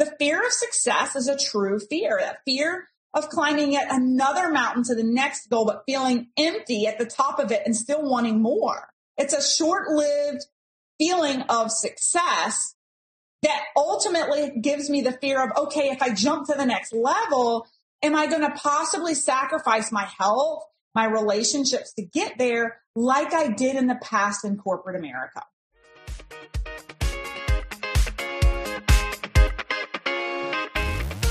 the fear of success is a true fear. That fear of climbing yet another mountain to the next goal, but feeling empty at the top of it and still wanting more. It's a short lived feeling of success that ultimately gives me the fear of, okay, if I jump to the next level, am I going to possibly sacrifice my health, my relationships to get there like I did in the past in corporate America?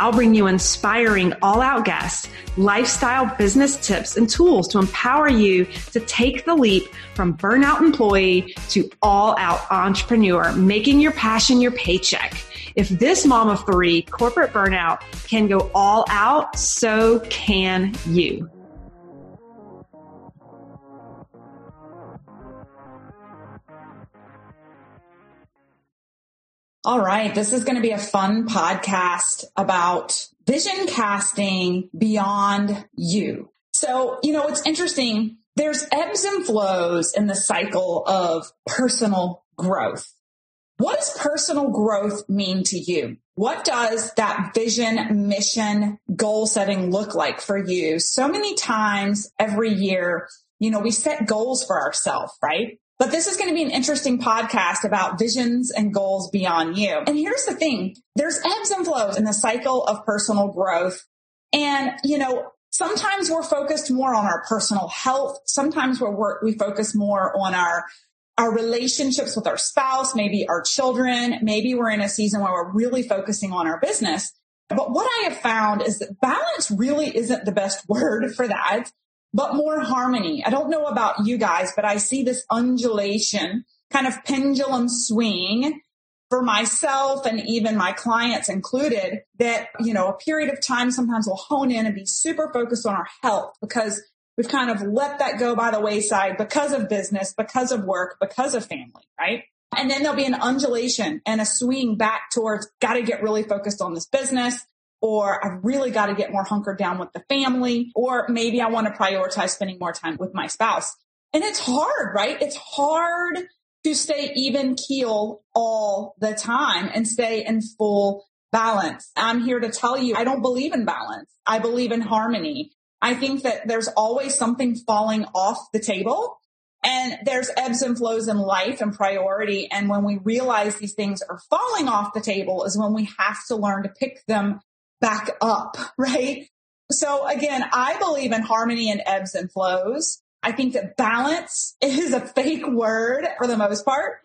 I'll bring you inspiring all out guests, lifestyle business tips and tools to empower you to take the leap from burnout employee to all out entrepreneur, making your passion your paycheck. If this mom of three corporate burnout can go all out, so can you. All right. This is going to be a fun podcast about vision casting beyond you. So, you know, it's interesting. There's ebbs and flows in the cycle of personal growth. What does personal growth mean to you? What does that vision, mission, goal setting look like for you? So many times every year, you know, we set goals for ourselves, right? But this is going to be an interesting podcast about visions and goals beyond you. And here's the thing. There's ebbs and flows in the cycle of personal growth. And, you know, sometimes we're focused more on our personal health. Sometimes we're, we focus more on our, our relationships with our spouse, maybe our children. Maybe we're in a season where we're really focusing on our business. But what I have found is that balance really isn't the best word for that but more harmony. I don't know about you guys, but I see this undulation kind of pendulum swing for myself and even my clients included that, you know, a period of time sometimes will hone in and be super focused on our health because we've kind of let that go by the wayside because of business, because of work, because of family, right? And then there'll be an undulation and a swing back towards got to get really focused on this business or I've really got to get more hunkered down with the family, or maybe I want to prioritize spending more time with my spouse. And it's hard, right? It's hard to stay even keel all the time and stay in full balance. I'm here to tell you, I don't believe in balance. I believe in harmony. I think that there's always something falling off the table and there's ebbs and flows in life and priority. And when we realize these things are falling off the table is when we have to learn to pick them back up, right? So again, I believe in harmony and ebbs and flows. I think that balance is a fake word for the most part.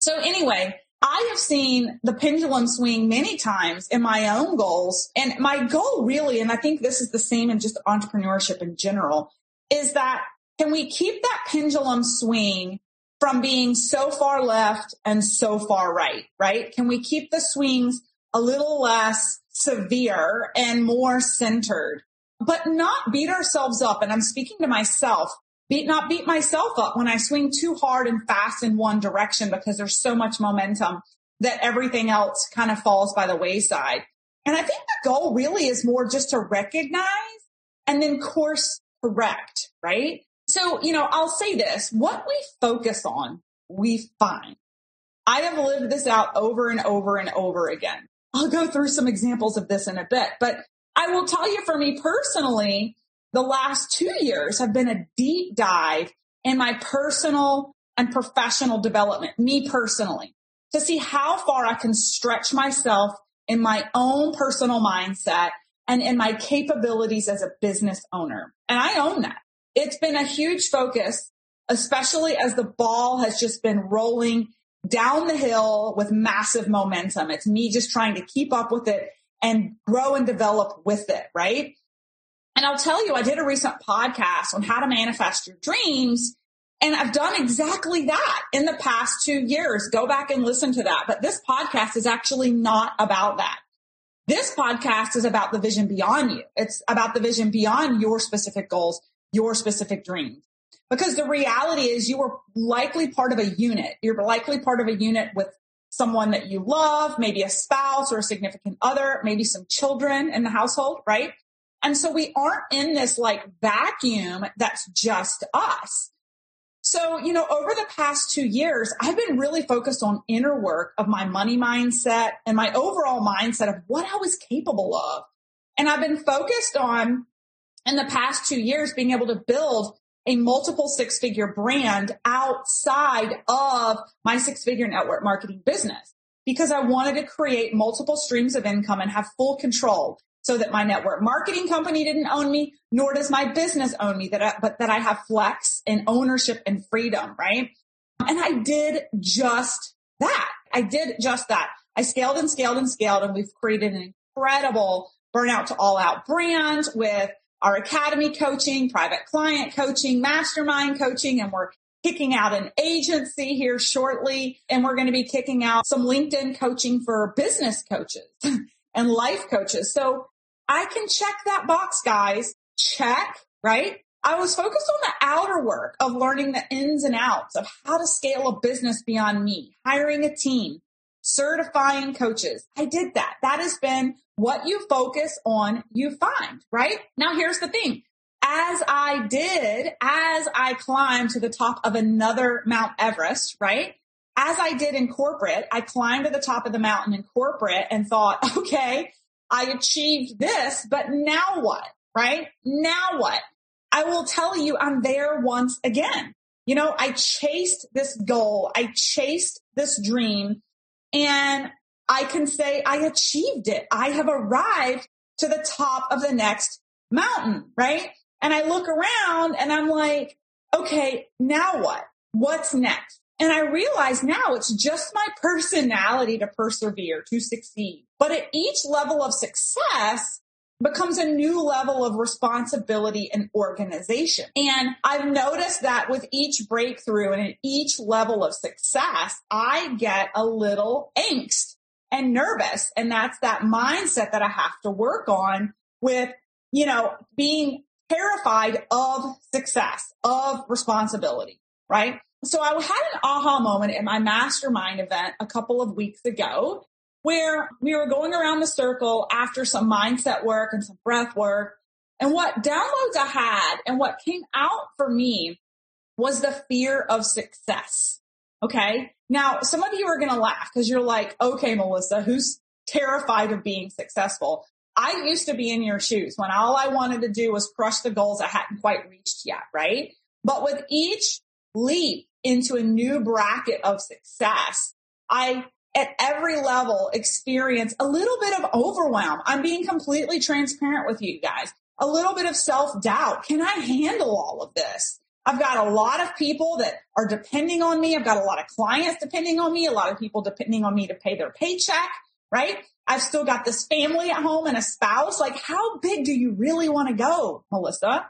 So anyway, I have seen the pendulum swing many times in my own goals. And my goal really, and I think this is the same in just entrepreneurship in general, is that can we keep that pendulum swing from being so far left and so far right, right? Can we keep the swings a little less severe and more centered, but not beat ourselves up. And I'm speaking to myself, beat, not beat myself up when I swing too hard and fast in one direction because there's so much momentum that everything else kind of falls by the wayside. And I think the goal really is more just to recognize and then course correct, right? So, you know, I'll say this, what we focus on, we find. I have lived this out over and over and over again. I'll go through some examples of this in a bit, but I will tell you for me personally, the last two years have been a deep dive in my personal and professional development, me personally, to see how far I can stretch myself in my own personal mindset and in my capabilities as a business owner. And I own that. It's been a huge focus, especially as the ball has just been rolling down the hill with massive momentum. It's me just trying to keep up with it and grow and develop with it, right? And I'll tell you, I did a recent podcast on how to manifest your dreams. And I've done exactly that in the past two years. Go back and listen to that. But this podcast is actually not about that. This podcast is about the vision beyond you. It's about the vision beyond your specific goals, your specific dreams. Because the reality is you were likely part of a unit. You're likely part of a unit with someone that you love, maybe a spouse or a significant other, maybe some children in the household, right? And so we aren't in this like vacuum that's just us. So, you know, over the past two years, I've been really focused on inner work of my money mindset and my overall mindset of what I was capable of. And I've been focused on in the past two years being able to build a mm-hmm. multiple six figure brand outside of my six figure network marketing business because I wanted to create multiple streams of income and have full control so that my network marketing company didn't own me, nor does my business own me, that I, but that I have flex and ownership and freedom, right? And I did just that. I did just that. I scaled and scaled and scaled and we've created an incredible burnout to all out brand with our academy coaching, private client coaching, mastermind coaching, and we're kicking out an agency here shortly. And we're going to be kicking out some LinkedIn coaching for business coaches and life coaches. So I can check that box, guys. Check, right? I was focused on the outer work of learning the ins and outs of how to scale a business beyond me, hiring a team, certifying coaches. I did that. That has been what you focus on, you find, right? Now here's the thing. As I did, as I climbed to the top of another Mount Everest, right? As I did in corporate, I climbed to the top of the mountain in corporate and thought, okay, I achieved this, but now what? Right? Now what? I will tell you, I'm there once again. You know, I chased this goal. I chased this dream and I can say I achieved it. I have arrived to the top of the next mountain, right? And I look around and I'm like, okay, now what? What's next? And I realize now it's just my personality to persevere, to succeed. But at each level of success becomes a new level of responsibility and organization. And I've noticed that with each breakthrough and at each level of success, I get a little angst and nervous. And that's that mindset that I have to work on with, you know, being terrified of success, of responsibility, right? So I had an aha moment at my mastermind event a couple of weeks ago where we were going around the circle after some mindset work and some breath work. And what downloads I had and what came out for me was the fear of success. Okay. Now, some of you are going to laugh because you're like, okay, Melissa, who's terrified of being successful? I used to be in your shoes when all I wanted to do was crush the goals I hadn't quite reached yet. Right. But with each leap into a new bracket of success, I at every level experience a little bit of overwhelm. I'm being completely transparent with you guys. A little bit of self doubt. Can I handle all of this? I've got a lot of people that are depending on me. I've got a lot of clients depending on me, a lot of people depending on me to pay their paycheck, right? I've still got this family at home and a spouse. Like, how big do you really want to go, Melissa?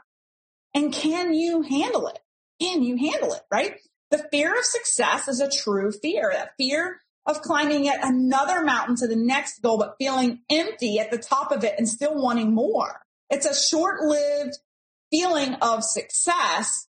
And can you handle it? Can you handle it, right? The fear of success is a true fear. That fear of climbing yet another mountain to the next goal, but feeling empty at the top of it and still wanting more. It's a short lived feeling of success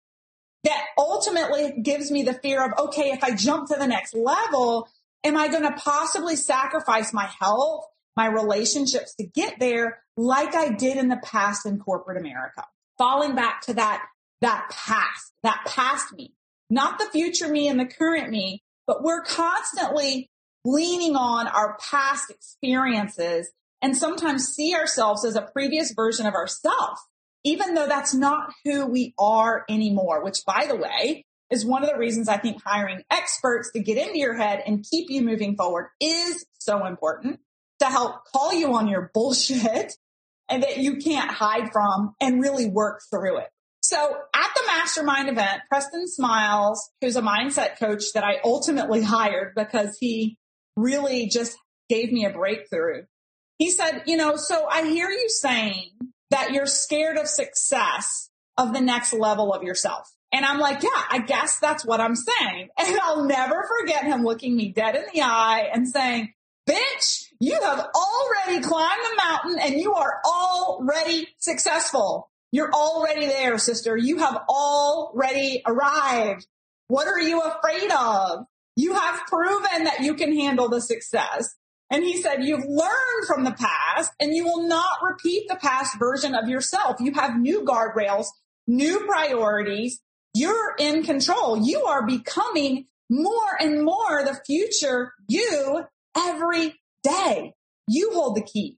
that ultimately gives me the fear of, okay, if I jump to the next level, am I going to possibly sacrifice my health, my relationships to get there like I did in the past in corporate America? Falling back to that, that past, that past me, not the future me and the current me, but we're constantly leaning on our past experiences and sometimes see ourselves as a previous version of ourselves even though that's not who we are anymore, which by the way, is one of the reasons I think hiring experts to get into your head and keep you moving forward is so important to help call you on your bullshit and that you can't hide from and really work through it. So at the mastermind event, Preston Smiles, who's a mindset coach that I ultimately hired because he really just gave me a breakthrough. He said, you know, so I hear you saying that you're scared of success of the next level of yourself. And I'm like, yeah, I guess that's what I'm saying. And I'll never forget him looking me dead in the eye and saying, bitch, you have already climbed the mountain and you are already successful. You're already there, sister. You have already arrived. What are you afraid of? You have proven that you can handle the success. And he said, you've learned from the past and you will not repeat the past version of yourself. You have new guardrails, new priorities. You're in control. You are becoming more and more the future you every day. You hold the key.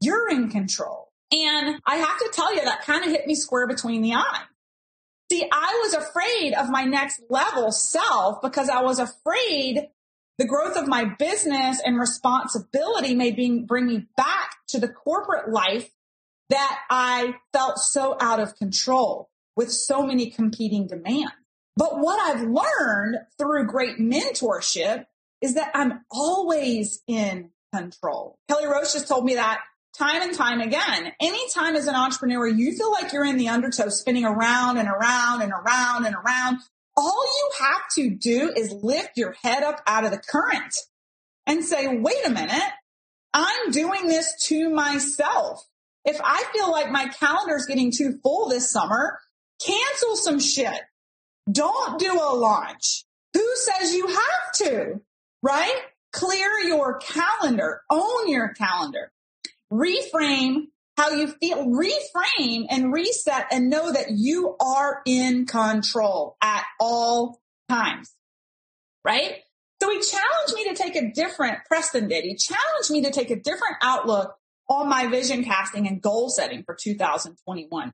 You're in control. And I have to tell you, that kind of hit me square between the eyes. See, I was afraid of my next level self because I was afraid the growth of my business and responsibility may be, bring me back to the corporate life that I felt so out of control with so many competing demands. But what I've learned through great mentorship is that I'm always in control. Kelly Roach just told me that time and time again. Anytime as an entrepreneur, you feel like you're in the undertow spinning around and around and around and around. All you have to do is lift your head up out of the current and say, wait a minute. I'm doing this to myself. If I feel like my calendar's getting too full this summer, cancel some shit. Don't do a launch. Who says you have to? Right? Clear your calendar. Own your calendar reframe how you feel, reframe and reset and know that you are in control at all times. Right? So he challenged me to take a different, Preston did. He challenged me to take a different outlook on my vision casting and goal setting for 2021.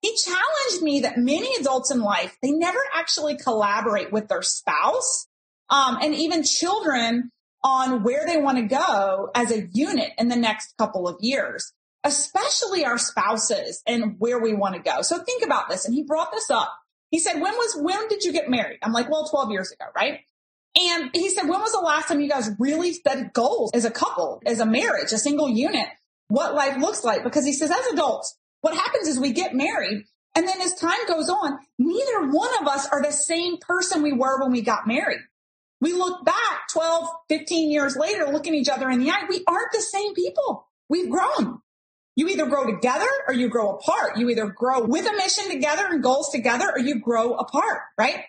He challenged me that many adults in life, they never actually collaborate with their spouse. Um, and even children on where they want to go as a unit in the next couple of years, especially our spouses and where we want to go. So think about this. And he brought this up. He said, when was, when did you get married? I'm like, well, 12 years ago, right? And he said, when was the last time you guys really set goals as a couple, as a marriage, a single unit, what life looks like? Because he says, as adults, what happens is we get married and then as time goes on, neither one of us are the same person we were when we got married. We look back 12, 15 years later, looking each other in the eye. We aren't the same people. We've grown. You either grow together or you grow apart. You either grow with a mission together and goals together or you grow apart, right?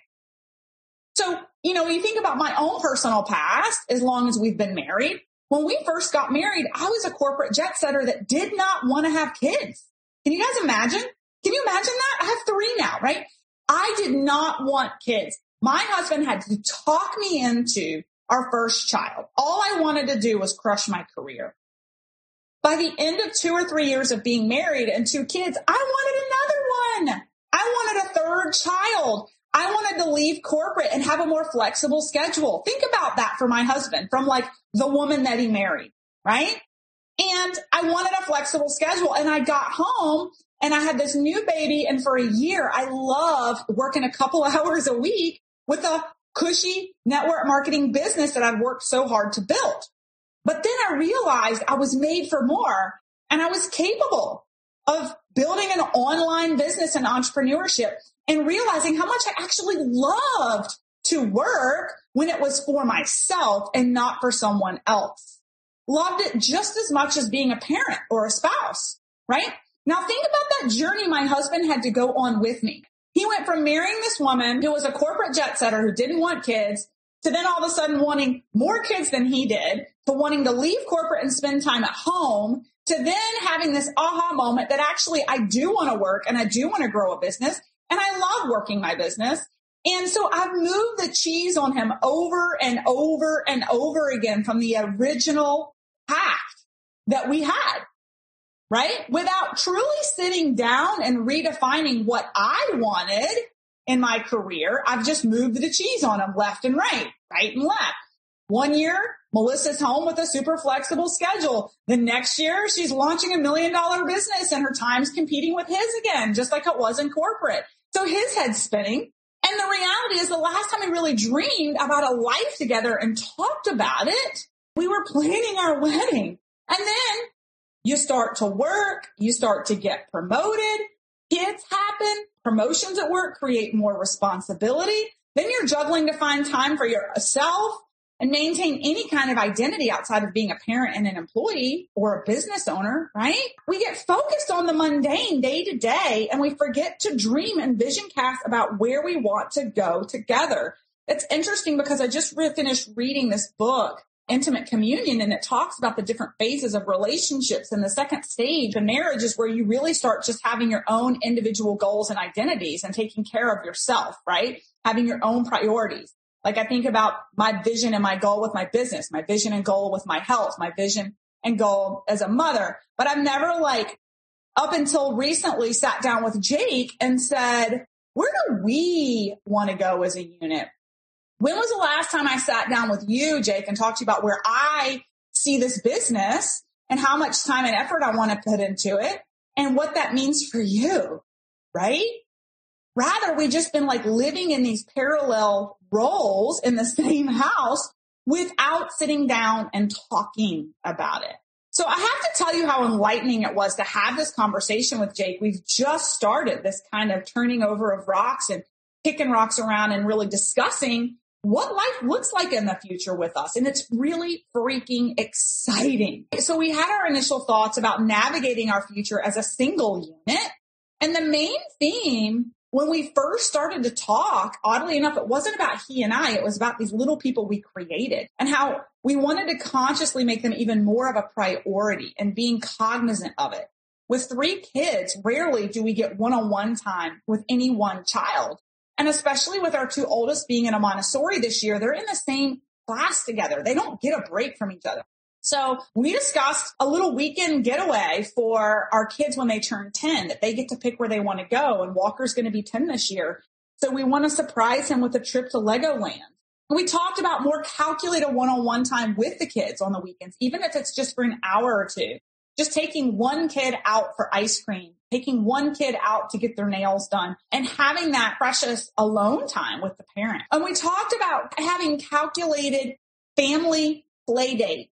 So, you know, you think about my own personal past, as long as we've been married, when we first got married, I was a corporate jet setter that did not want to have kids. Can you guys imagine? Can you imagine that? I have three now, right? I did not want kids. My husband had to talk me into our first child. All I wanted to do was crush my career. By the end of two or three years of being married and two kids, I wanted another one. I wanted a third child. I wanted to leave corporate and have a more flexible schedule. Think about that for my husband from like the woman that he married, right? And I wanted a flexible schedule and I got home and I had this new baby. And for a year, I loved working a couple hours a week with a cushy network marketing business that I'd worked so hard to build. But then I realized I was made for more and I was capable of building an online business and entrepreneurship and realizing how much I actually loved to work when it was for myself and not for someone else. Loved it just as much as being a parent or a spouse, right? Now think about that journey my husband had to go on with me. He went from marrying this woman who was a corporate jet setter who didn't want kids to then all of a sudden wanting more kids than he did to wanting to leave corporate and spend time at home to then having this aha moment that actually I do want to work and I do want to grow a business and I love working my business. And so I've moved the cheese on him over and over and over again from the original path that we had right? Without truly sitting down and redefining what I wanted in my career, I've just moved the cheese on them left and right, right and left. One year, Melissa's home with a super flexible schedule. The next year, she's launching a million dollar business and her time's competing with his again, just like it was in corporate. So his head's spinning. And the reality is the last time we really dreamed about a life together and talked about it, we were planning our wedding. And then You start to work, you start to get promoted, kids happen, promotions at work create more responsibility. Then you're juggling to find time for yourself and maintain any kind of identity outside of being a parent and an employee or a business owner, right? We get focused on the mundane day to day and we forget to dream and vision cast about where we want to go together. It's interesting because I just finished reading this book intimate communion and it talks about the different phases of relationships and the second stage of marriage is where you really start just having your own individual goals and identities and taking care of yourself, right? Having your own priorities. Like I think about my vision and my goal with my business, my vision and goal with my health, my vision and goal as a mother, but I've never like up until recently sat down with Jake and said, where do we want to go as a unit? When was the last time I sat down with you, Jake, and talked to you about where I see this business and how much time and effort I want to put into it and what that means for you? Right? Rather, we've just been like living in these parallel roles in the same house without sitting down and talking about it. So I have to tell you how enlightening it was to have this conversation with Jake. We've just started this kind of turning over of rocks and kicking rocks around and really discussing what life looks like in the future with us. And it's really freaking exciting. So we had our initial thoughts about navigating our future as a single unit. And the main theme when we first started to talk, oddly enough, it wasn't about he and I. It was about these little people we created and how we wanted to consciously make them even more of a priority and being cognizant of it. With three kids, rarely do we get one-on-one time with any one child. And especially with our two oldest being in a Montessori this year, they're in the same class together. They don't get a break from each other. So we discussed a little weekend getaway for our kids when they turn 10 that they get to pick where they want to go. And Walker's going to be 10 this year. So we want to surprise him with a trip to Legoland. We talked about more calculated one-on-one time with the kids on the weekends, even if it's just for an hour or two. Just taking one kid out for ice cream taking one kid out to get their nails done and having that precious alone time with the parent. And we talked about having calculated family play date.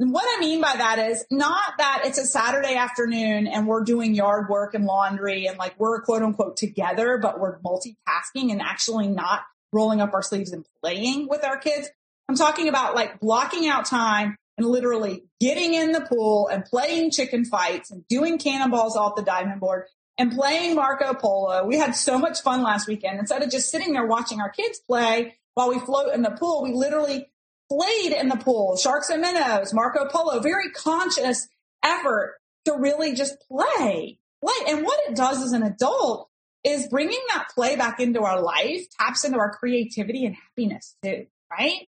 And what I mean by that is not that it's a Saturday afternoon and we're doing yard work and laundry and like we're quote unquote together, but we're multitasking and actually not rolling up our sleeves and playing with our kids. I'm talking about like blocking out time and literally getting in the pool and playing chicken fights and doing cannonballs off the diamond board and playing Marco Polo. We had so much fun last weekend. Instead of just sitting there watching our kids play while we float in the pool, we literally played in the pool, sharks and minnows, Marco Polo, very conscious effort to really just play, play. And what it does as an adult is bringing that play back into our life taps into our creativity and happiness too, right?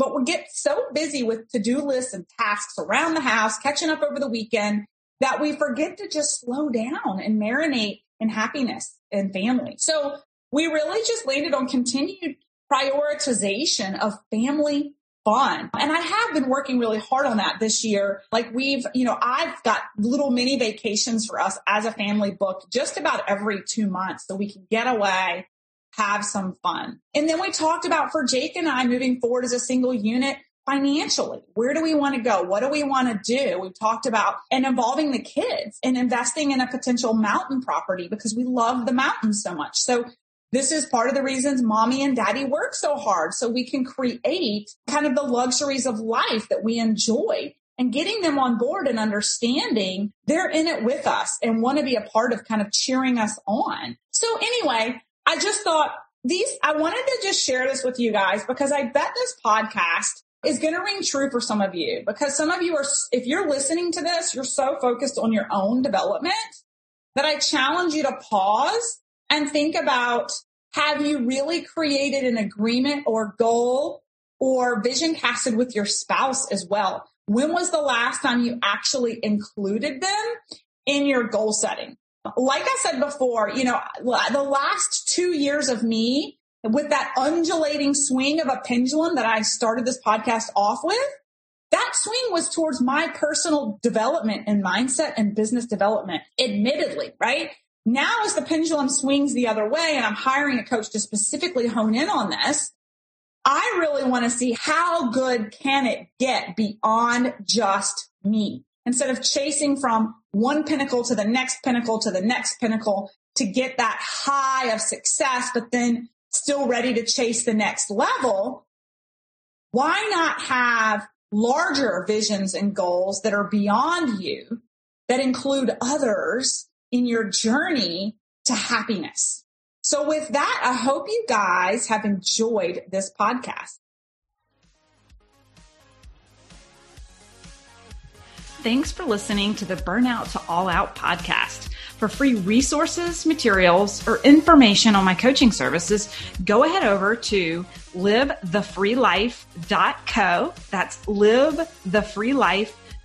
But we get so busy with to-do lists and tasks around the house, catching up over the weekend that we forget to just slow down and marinate in happiness and family. So we really just landed on continued prioritization of family fun. And I have been working really hard on that this year. Like we've, you know, I've got little mini vacations for us as a family booked just about every two months so we can get away have some fun. And then we talked about for Jake and I moving forward as a single unit financially. Where do we want to go? What do we want to do? We talked about and involving the kids and investing in a potential mountain property because we love the mountains so much. So this is part of the reasons mommy and daddy work so hard so we can create kind of the luxuries of life that we enjoy and getting them on board and understanding they're in it with us and want to be a part of kind of cheering us on. So anyway, I just thought these, I wanted to just share this with you guys because I bet this podcast is going to ring true for some of you because some of you are, if you're listening to this, you're so focused on your own development that I challenge you to pause and think about have you really created an agreement or goal or vision casted with your spouse as well? When was the last time you actually included them in your goal setting? Like I said before, you know, the last two years of me with that undulating swing of a pendulum that I started this podcast off with, that swing was towards my personal development and mindset and business development, admittedly, right? Now as the pendulum swings the other way and I'm hiring a coach to specifically hone in on this, I really want to see how good can it get beyond just me. Instead of chasing from one pinnacle to the next pinnacle to the next pinnacle to get that high of success, but then still ready to chase the next level. Why not have larger visions and goals that are beyond you that include others in your journey to happiness? So with that, I hope you guys have enjoyed this podcast. Thanks for listening to the Burnout to All Out podcast. For free resources, materials, or information on my coaching services, go ahead over to livethefreelife.co. That's livethefreelife.co